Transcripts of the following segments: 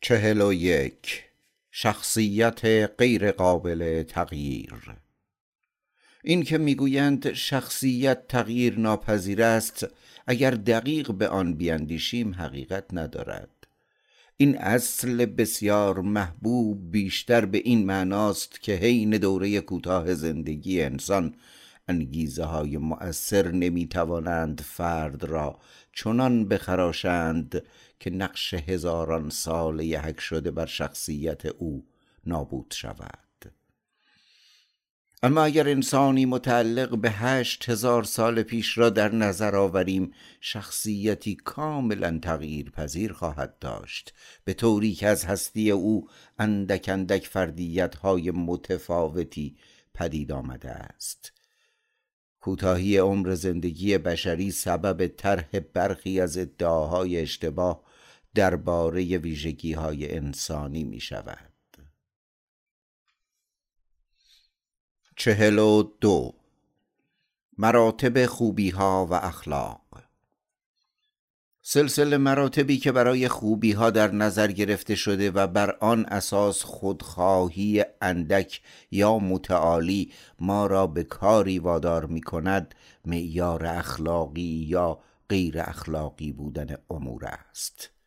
چهل و یک. شخصیت غیر قابل تغییر. این که می‌گویند شخصیت تغییر ناپذیر است اگر دقیق به آن بیندیشیم حقیقت ندارد. این اصل بسیار محبوب بیشتر به این معناست که حین دوره کوتاه زندگی انسان انگیزه های مؤثر نمی توانند فرد را چنان بخراشند که نقش هزاران سال یحک شده بر شخصیت او نابود شود. اما اگر انسانی متعلق به هشت هزار سال پیش را در نظر آوریم شخصیتی کاملا تغییر پذیر خواهد داشت. به طوری که از هستی او اندک اندک فردیت های متفاوتی پدید آمده است. کوتاهی عمر زندگی بشری سبب طرح برخی از ادعاهای اشتباه درباره ویژگی های انسانی می شود چهل و دو. مراتب خوبی ها و اخلاق. سلسله مراتبی که برای خوبی ها در نظر گرفته شده و بر آن اساس خودخواهی اندک یا متعالی ما را به کاری وادار می کند معیار اخلاقی یا غیر اخلاقی بودن امور است.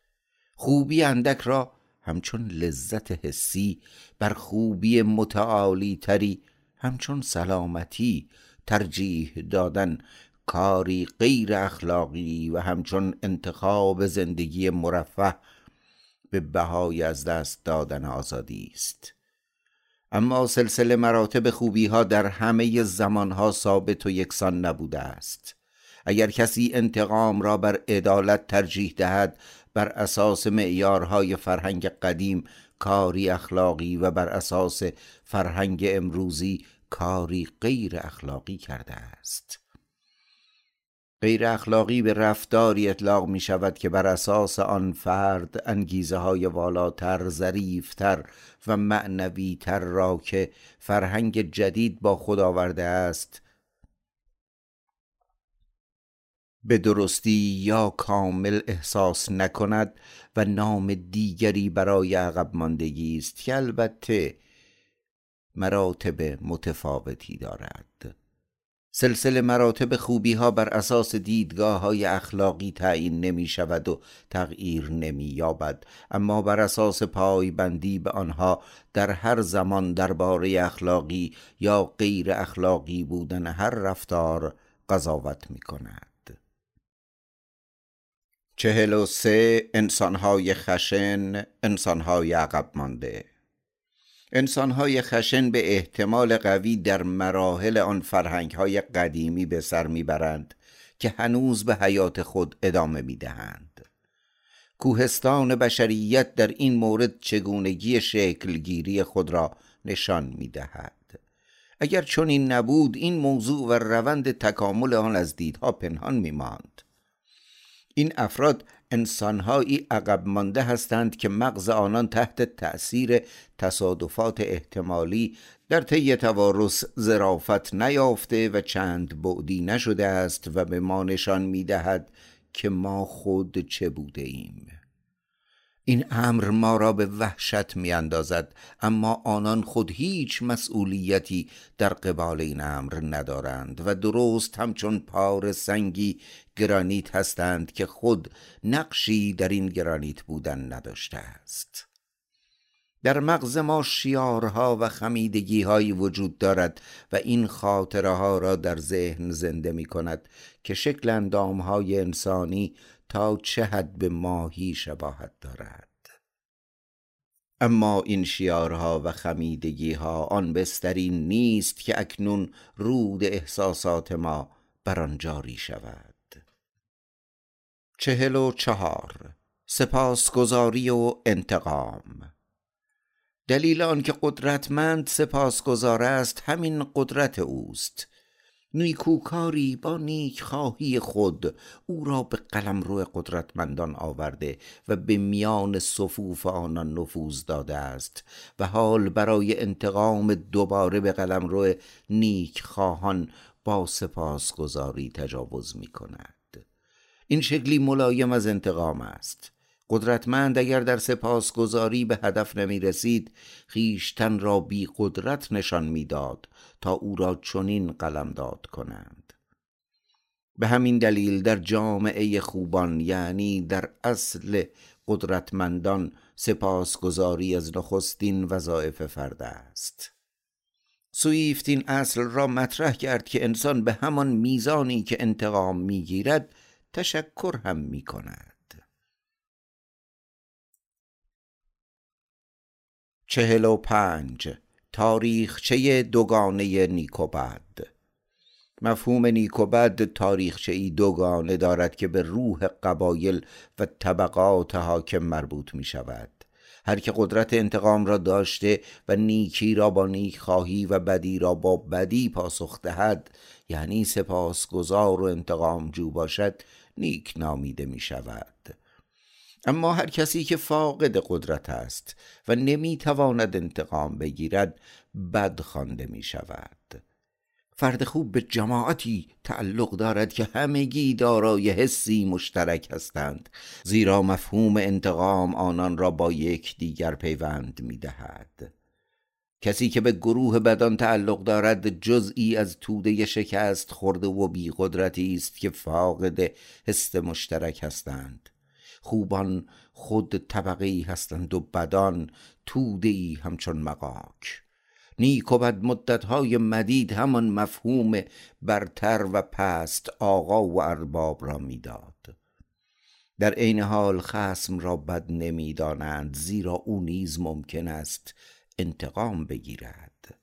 خوبی اندک را همچون لذت حسی بر خوبی متعالی تری همچون سلامتی ترجیح دادن کاری غیر اخلاقی و همچون انتخاب زندگی مرفه به بهای از دست دادن آزادی است. اما سلسله مراتب خوبی ها در همه زمان ها ثابت و یکسان نبوده است. اگر کسی انتقام را بر عدالت ترجیح دهد بر اساس معیارهای فرهنگ قدیم کاری اخلاقی و بر اساس فرهنگ امروزی کاری غیر اخلاقی کرده است. غیر اخلاقی به رفتاری اطلاق می شود که بر اساس آن فرد انگیزه های والاتر، ظریفتر و معنوی تر را که فرهنگ جدید با خود آورده است به درستی یا کامل احساس نکند و نام دیگری برای عقب ماندگی است که البته مراتب متفاوتی دارد. سلسله مراتب خوبی ها بر اساس دیدگاه های اخلاقی تعیین نمی شود و تغییر نمی یابد اما بر اساس پایبندی به آنها در هر زمان درباره اخلاقی یا غیر اخلاقی بودن هر رفتار قضاوت می کند چهل و سه انسانهای خشن انسانهای عقب مانده. انسانهای خشن به احتمال قوی در مراحل آن فرهنگهای قدیمی به سر می‌برند که هنوز به حیات خود ادامه می‌دهند. کوهستان بشریت در این مورد چگونگی شکلگیری خود را نشان می‌دهد. اگر چون این نبود این موضوع و روند تکامل آن از دیدها پنهان میماند. این افراد انسانهایی عقب مانده هستند که مغز آنان تحت تأثیر تصادفات احتمالی در طی توارث زرافت نیافته و چند بعدی نشده است و به ما نشان می‌دهد که ما خود چه بوده ایم این امر ما را به وحشت می اندازد اما آنان خود هیچ مسئولیتی در قبال این امر ندارند و درست همچون پار سنگی گرانیت هستند که خود نقشی در این گرانیت بودن نداشته است. در مغز ما شیارها و خمیدگی هایی وجود دارد و این خاطره ها را در ذهن زنده می کند که شکل اندام های انسانی تا چه حد به ماهی شباهت دارد. اما این شیارها و خمیدگی ها آن بسترین نیست که اکنون رود احساسات ما بر آن جاری شود. چهل و چهار. سپاسگزاری و انتقام. دلیل آنکه قدرتمند سپاسگزار است همین قدرت اوست. نیکوکاری با نیک خواهی خود او را به قلمرو قدرتمندان آورده و به میان صفوف آنان نفوذ داده است و حال برای انتقام دوباره به قلمرو نیک خواهان با سپاسگزاری تجاوز می کند این شکلی ملایم از انتقام است. قدرتمند اگر در سپاسگزاری به هدف نمی رسید خیشتن را بی قدرت نشان می‌داد تا او را چنین قلمداد کنند. به همین دلیل در جامعه خوبان یعنی در اصل قدرتمندان سپاسگزاری از نخستین وظایف فرد است. سویفت این اصل را مطرح کرد که انسان به همان میزانی که انتقام می‌گیرد تشکر هم می کند. چهل و پنج تاریخچه دوگانه نیکوبد. مفهوم نیکوبد تاریخچه ای دوگانه دارد که به روح قبایل و طبقات حاکم مربوط می شود. هر که قدرت انتقام را داشته و نیکی را با نیک خواهی و بدی را با بدی پاسخ دهد یعنی سپاسگزار و انتقام جو باشد نیک نامیده می شود اما هر کسی که فاقد قدرت است و نمی تواند انتقام بگیرد بد خوانده می شود فرد خوب به جماعتی تعلق دارد که همگی دارای حسی مشترک هستند زیرا مفهوم انتقام آنان را با یک دیگر پیوند می دهد کسی که به گروه بدان تعلق دارد جزئی از توده شکست خورده و بی قدرتی است که فاقد حس مشترک هستند. خوبان خود طبقه هستند و بدان توده ای همچون مقاک. نیک و بد مدتهای مدید همان مفهوم برتر و پست آقا و ارباب را می‌داد. در عین حال خسم را بد نمی‌دانند زیرا او نیز ممکن است انتقام بگیرد.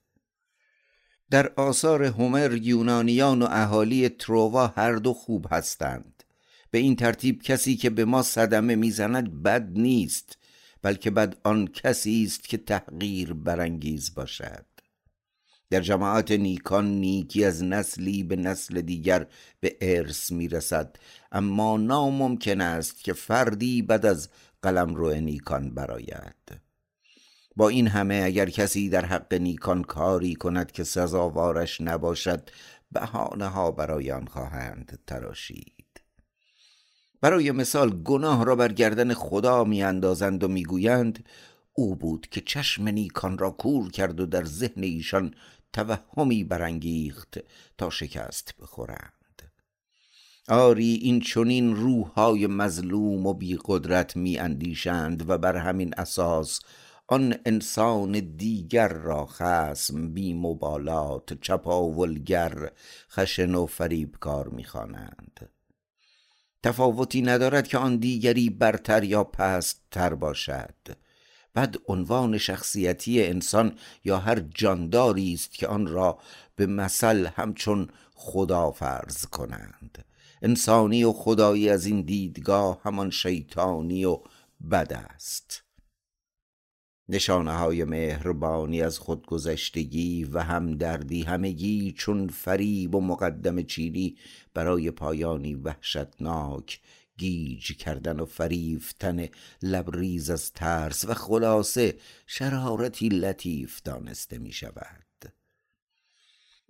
در آثار هومر یونانیان و اهالی تروا هر دو خوب هستند. به این ترتیب کسی که به ما صدمه می‌زند بد نیست بلکه بد آن کسی است که تحقیر برانگیز باشد. در جماعت نیکان نیکی از نسلی به نسل دیگر به ارث می‌رسد اما ناممکن است که فردی بد از قلم رو نیکان براید. با این همه اگر کسی در حق نیکان کاری کند که سزاوارش نباشد بهانه ها برای آن خواهند تراشید. برای مثال گناه را بر گردن خدا میاندازند و می‌گویند او بود که چشم نیکان را کور کرد و در ذهن ایشان توهمی برانگیخت تا شکست بخورند. آری این چنین روحهای مظلوم و بی قدرت می اندیشند و بر همین اساس آن انسان دیگر را خسم بی مبالات چپاولگر خشن و فریبکار می‌خوانند. تفاوتی ندارد که آن دیگری برتر یا پست تر باشد. بعد عنوان شخصیتی انسان یا هر جانداری است که آن را به مثل همچون خدا فرض کنند. انسانی و خدایی از این دیدگاه همان شیطانی و بد است. نشانه های مهربانی از خودگذشتگی و همدردی همگی چون فریب و مقدم چینی برای پایانی وحشتناک گیج کردن و فریفتن لبریز از ترس و خلاصه شرارتی لطیف دانسته می شود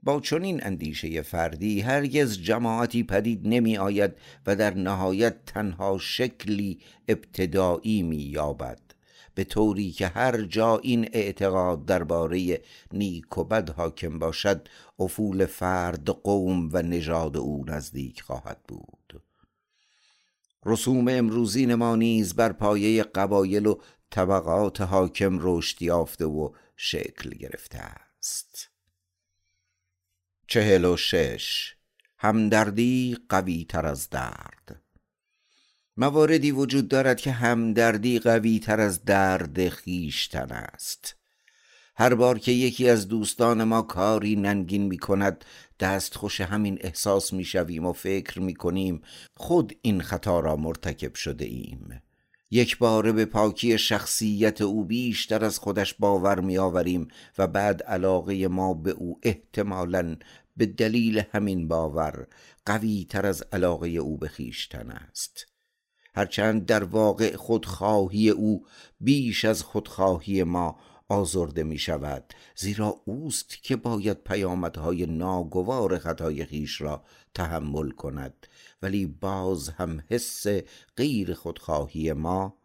با چنین اندیشه فردی هرگز جماعتی پدید نمی آید و در نهایت تنها شکلی ابتدایی می یابد به طوری که هر جا این اعتقاد درباره نیک و بد حاکم باشد افول فرد قوم و نژاد او نزدیک خواهد بود. رسوم امروزین ما نیز بر پایه قبایل و طبقات حاکم رشد یافته و شکل گرفته است. چهل و شش. همدردی قوی تر از درد. مواردی وجود دارد که همدردی قوی تر از درد خیشتن است. هر بار که یکی از دوستان ما کاری ننگین می کند دست خوش همین احساس می شویم و فکر می کنیم خود این خطا را مرتکب شده ایم. یک بار به پاکی شخصیت او بیشتر از خودش باور می آوریم و بعد علاقه ما به او احتمالا به دلیل همین باور قوی تر از علاقه او به خیشتن است. هرچند در واقع خودخواهی او بیش از خودخواهی ما آزرده می شود زیرا اوست که باید پیامدهای ناگوار خطای خیش را تحمل کند. ولی باز هم حس غیر خودخواهی ما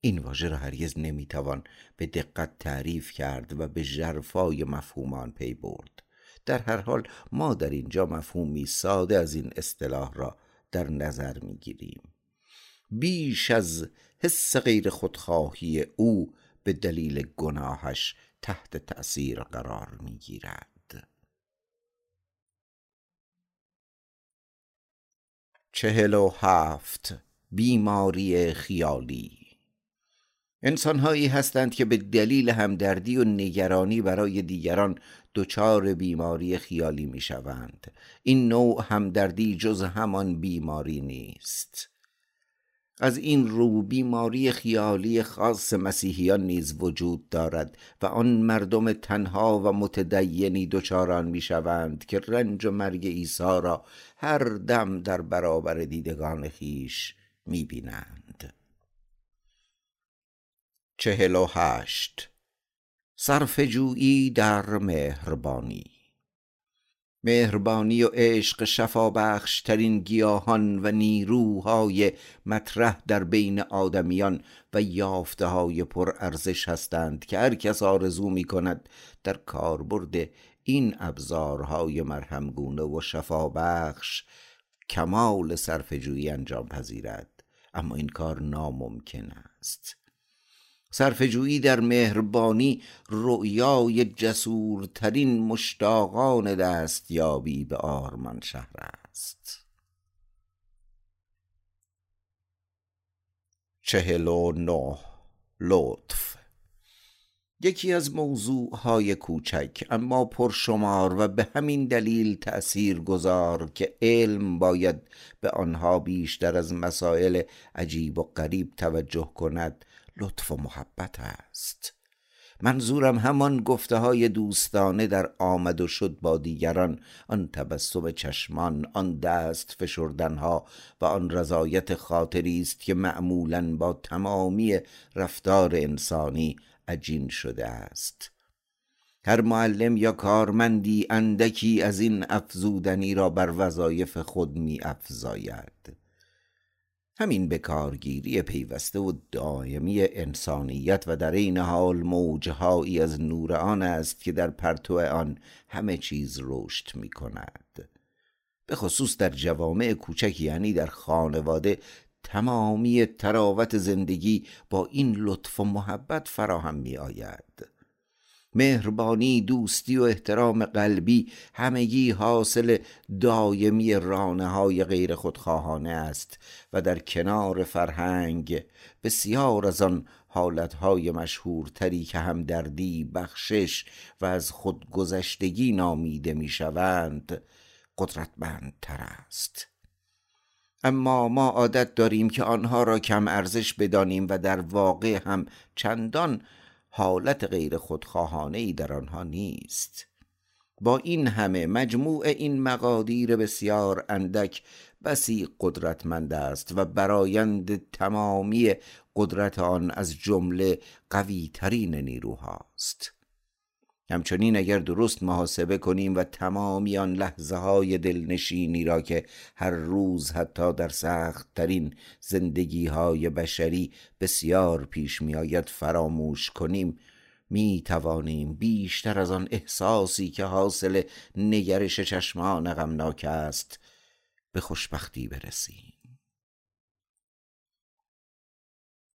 این واژه را هرگز نمی‌توان به دقت تعریف کرد و به ژرفای مفهومان پی برد. در هر حال ما در اینجا مفهومی ساده از این اصطلاح را در نظر می‌گیریم. بیش از حس غیر خودخواهی او به دلیل گناهش تحت تأثیر قرار می‌گیرد. چهل و هفت. بیماری خیالی. انسانهایی هستند که به دلیل همدردی و نگرانی برای دیگران دچار بیماری خیالی می شوند. این نوع همدردی جز همان بیماری نیست. از این رو بیماری خیالی خاص مسیحیان نیز وجود دارد و آن مردم تنها و متدینی دچاران می شوند که رنج و مرگ عیسی را هر دم در برابر دیدگان خیش می بینند چهل و هشت. صرفجویی در مهربانی. مهربانی و عشق شفابخش ترین گیاهان و نیروهای مطرح در بین آدمیان و یافته های پر ارزش هستند که هر کس آرزو می کند در کاربرد این ابزارهای مرهمگونه و شفابخش کمال صرفجویی انجام پذیرد. اما این کار ناممکن است. صرفجویی در مهربانی رؤیای جسورترین مشتاقان دستیابی به آرمان شهر است. چهل و نه لطف. یکی از موضوعهای کوچک اما پرشمار و به همین دلیل تأثیر گذار که علم باید به آنها بیشتر از مسائل عجیب و غریب توجه کند لطف و محبت است. منظورم همان گفته های دوستانه در آمد و شد با دیگران. آن تبسم چشمان آن دست فشردنها و آن رضایت خاطری است که معمولا با تمامی رفتار انسانی عجین شده است. هر معلم یا کارمندی اندکی از این افزودنی را بر وظایف خود می افزاید همین بکارگیری پیوسته و دائمی انسانیت و در این حال موجهایی از نور آن است که در پرتو آن همه چیز رشد می کند به خصوص در جوامع کوچک یعنی در خانواده تمامی تراوت زندگی با این لطف و محبت فراهم می آید مهربانی دوستی و احترام قلبی همگی حاصل دایمی رانه های غیر خودخواهانه است و در کنار فرهنگ بسیار از آن حالتهای مشهورتری که همدردی بخشش و از خودگذشتگی نامیده می‌شوند قدرتمندتر است. اما ما عادت داریم که آنها را کم ارزش بدانیم و در واقع هم چندان حالت غیر خودخواهانه ای در آنها نیست. با این همه مجموع این مقادیر بسیار اندک بسی قدرتمند است و برایند تمامی قدرت آن از جمله قوی ترین نیروهاست. همچنین اگر درست محاسبه کنیم و تمامی آن لحظه های دلنشینی را که هر روز حتی در سخت ترین زندگی های بشری بسیار پیش می آید فراموش کنیم می توانیم بیشتر از آن احساسی که حاصل نگرش چشمان غمناک است به خوشبختی برسیم.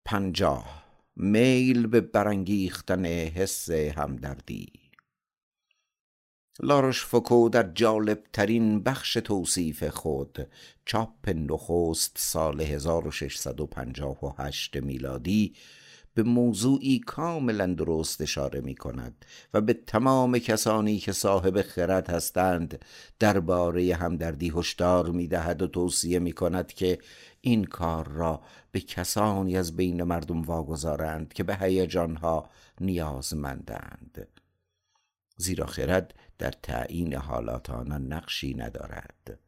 پنجاه. میل به برانگیختن حس همدردی. لاروش فوکو در جالب ترین بخش توصیف خود. چاپ نخست سال 1658 میلادی به موضوعی کاملا درست اشاره می کند و به تمام کسانی که صاحب خرد هستند درباره همدردی هشدار می دهد و توصیه می کند که این کار را به کسانی از بین مردم واگذارند که به هیجانها نیازمندند. زیرا خرد در تعیین حالات آنان نقشی ندارد.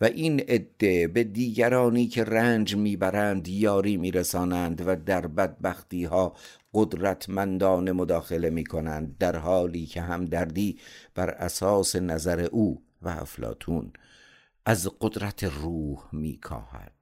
و این عده به دیگرانی که رنج می‌برند یاری میرسانند و در بدبختی ها قدرتمندان مداخله می‌کنند در حالی که هم دردی بر اساس نظر او و افلاتون از قدرت روح میکاهد.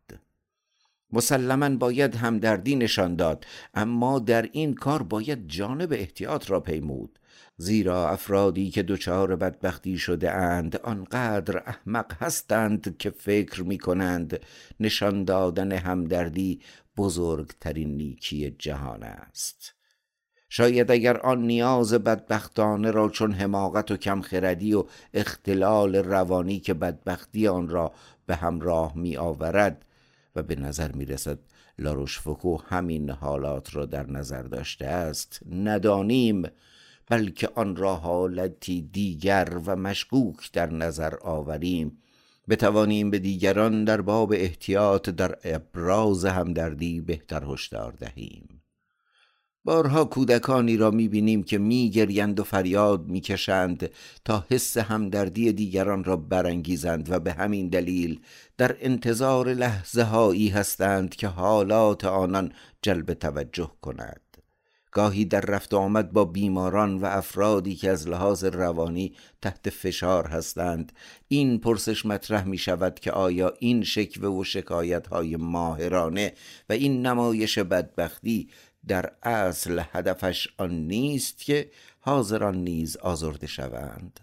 مسلما باید همدردی نشان داد اما در این کار باید جانب احتیاط را پیمود. زیرا افرادی که دچار بدبختی شده اند آنقدر احمق هستند که فکر می کنند نشان دادن همدردی بزرگترین نیکی جهان است. شاید اگر آن نیاز بدبختانه را چون حماقت و کمخردی و اختلال روانی که بدبختی آن را به همراه می آورد و به نظر می رسد لاروشفوکو همین حالات را در نظر داشته است ندانیم بلکه آن را حالتی دیگر و مشکوک در نظر آوریم. بتوانیم به دیگران در باب احتیاط در ابراز همدردی بهتر هشدار دهیم. بارها کودکانی را می‌بینیم که میگریند و فریاد می‌کشند تا حس همدردی دیگران را برانگیزند و به همین دلیل در انتظار لحظه هایی هستند که حالات آنان جلب توجه کند گاهی در رفت آمد با بیماران و افرادی که از لحاظ روانی تحت فشار هستند. این پرسش مطرح می شود که آیا این شکوه و شکایت های ماهرانه و این نمایش بدبختی در اصل هدفش آن نیست که حاضران نیز آزرده شوند؟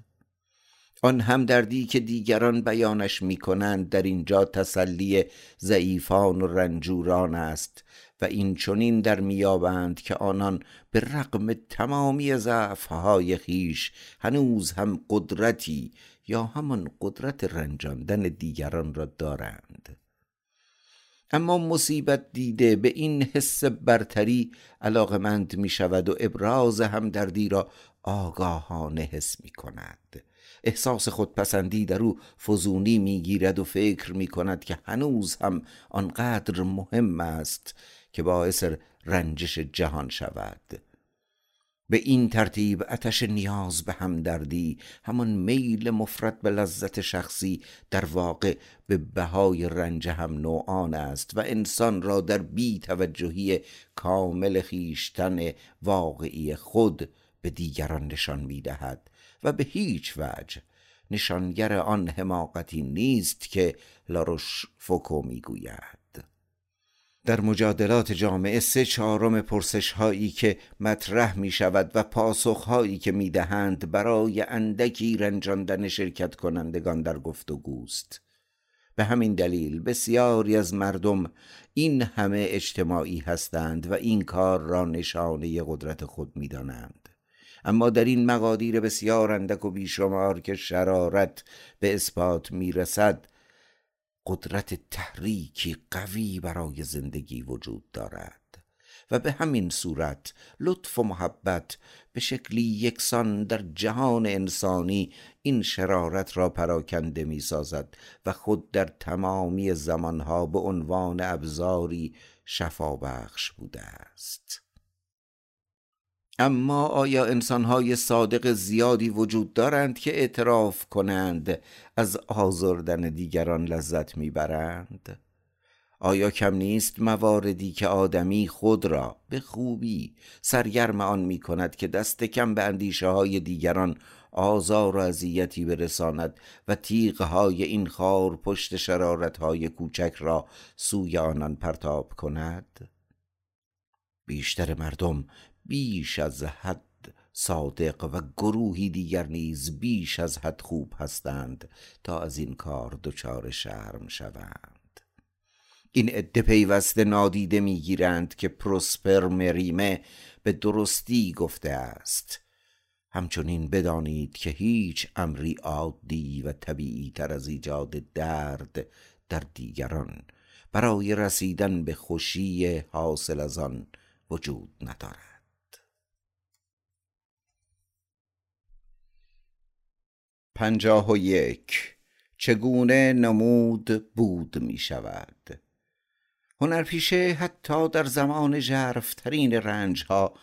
آن همدردی که دیگران بیانش می کنند در اینجا تسلی ضعیفان و رنجوران است. و این چنین در میابند که آنان به رغم تمامی ضعفهای خیش هنوز هم قدرتی یا همان قدرت رنجاندن دیگران را دارند. اما مصیبت دیده به این حس برتری علاقمند می شود و ابراز همدردی را آگاهانه حس می کند احساس خودپسندی در او فزونی می‌گیرد و فکر می کند که هنوز هم آنقدر مهم است که باعث رنجش جهان شود. به این ترتیب اتش نیاز به همدردی همان میل مفرد به لذت شخصی در واقع به بهای رنج هم نوعان است و انسان را در بی توجهی کامل خیشتن واقعی خود به دیگران نشان می دهد و به هیچ وجه نشانگر آن حماقتی نیست که لاروش فوکو می گوید در مجادلات جامعه سه چهارم پرسش هایی که مطرح می شود و پاسخ هایی که می دهند برای اندکی رنجاندن شرکت کنندگان در گفتگوست به همین دلیل بسیاری از مردم این همه اجتماعی هستند و این کار را نشانه قدرت خود می دانند. اما در این مقادیر بسیار اندک و بیشمار که شرارت به اثبات می رسد قدرت تحریکی قوی برای زندگی وجود دارد و به همین صورت لطف و محبت به شکلی یکسان در جهان انسانی این شرارت را پراکنده می سازد و خود در تمامی زمانها به عنوان ابزاری شفابخش بوده است. اما آیا انسانهای صادق زیادی وجود دارند که اعتراف کنند از آزردن دیگران لذت می‌برند؟ آیا کم نیست مواردی که آدمی خود را به خوبی سرگرم آن می کند که دست کم به اندیشه های دیگران آزار و اذیتی برساند و تیغ های این خار پشت شرارت های کوچک را سوی آنان پرتاب کند؟ بیشتر مردم بیش از حد صادق و گروهی دیگر نیز بیش از حد خوب هستند تا از این کار دچار شرم شوند. این عده پیوسته نادیده می‌گیرند که پروسپر مریمه به درستی گفته است. همچنین بدانید که هیچ امری عادی و طبیعی تر از ایجاد درد در دیگران برای رسیدن به خوشی حاصل از آن وجود ندارد. پنجاه و یک. چگونه نمود بود می شود هنرپیشه حتی در زمان جرفترین رنج ها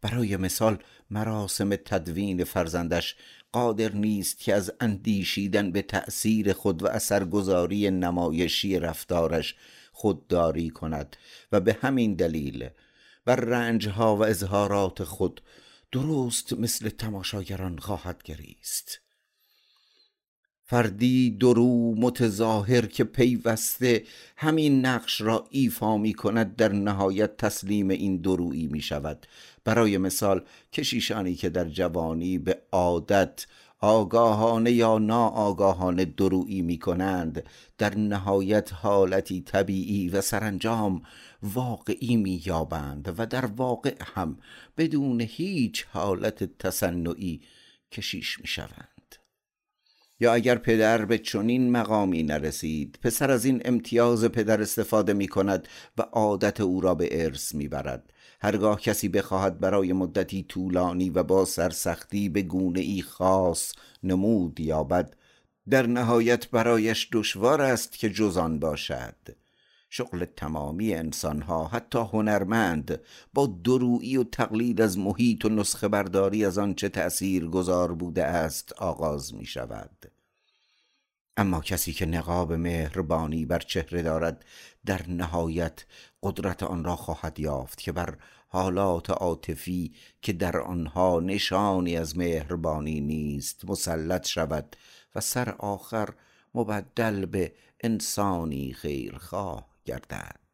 برای مثال مراسم تدوین فرزندش قادر نیست که از اندیشیدن به تأثیر خود و اثرگذاری نمایشی رفتارش خودداری کند و به همین دلیل بر رنجها و اظهارات خود درست مثل تماشاگران خواهد گریست. فردی درو متظاهر که پیوسته همین نقش را ایفا می کند در نهایت تسلیم این درویی می شود. برای مثال کشیشانی که در جوانی به عادت آگاهانه یا ناآگاهانه درویی می کنند در نهایت حالتی طبیعی و سرانجام واقعی می یابند و در واقع هم بدون هیچ حالت تصنعی کشیش می شوند. یا اگر پدر به چنین مقامی نرسید پسر از این امتیاز پدر استفاده می کند و عادت او را به ارث می برد هرگاه کسی بخواهد برای مدتی طولانی و با سرسختی به گونه ای خاص نمود یابد در نهایت برایش دشوار است که جزان باشد. شغل تمامی انسانها حتی هنرمند با درویی و تقلید از محیط و نسخه برداری از آنچه تأثیر گذار بوده است آغاز می شود اما کسی که نقاب مهربانی بر چهره دارد در نهایت قدرت آن را خواهد یافت که بر حالات عاطفی که در آنها نشانی از مهربانی نیست مسلط شود و سر آخر مبدل به انسانی خیرخواه گردد.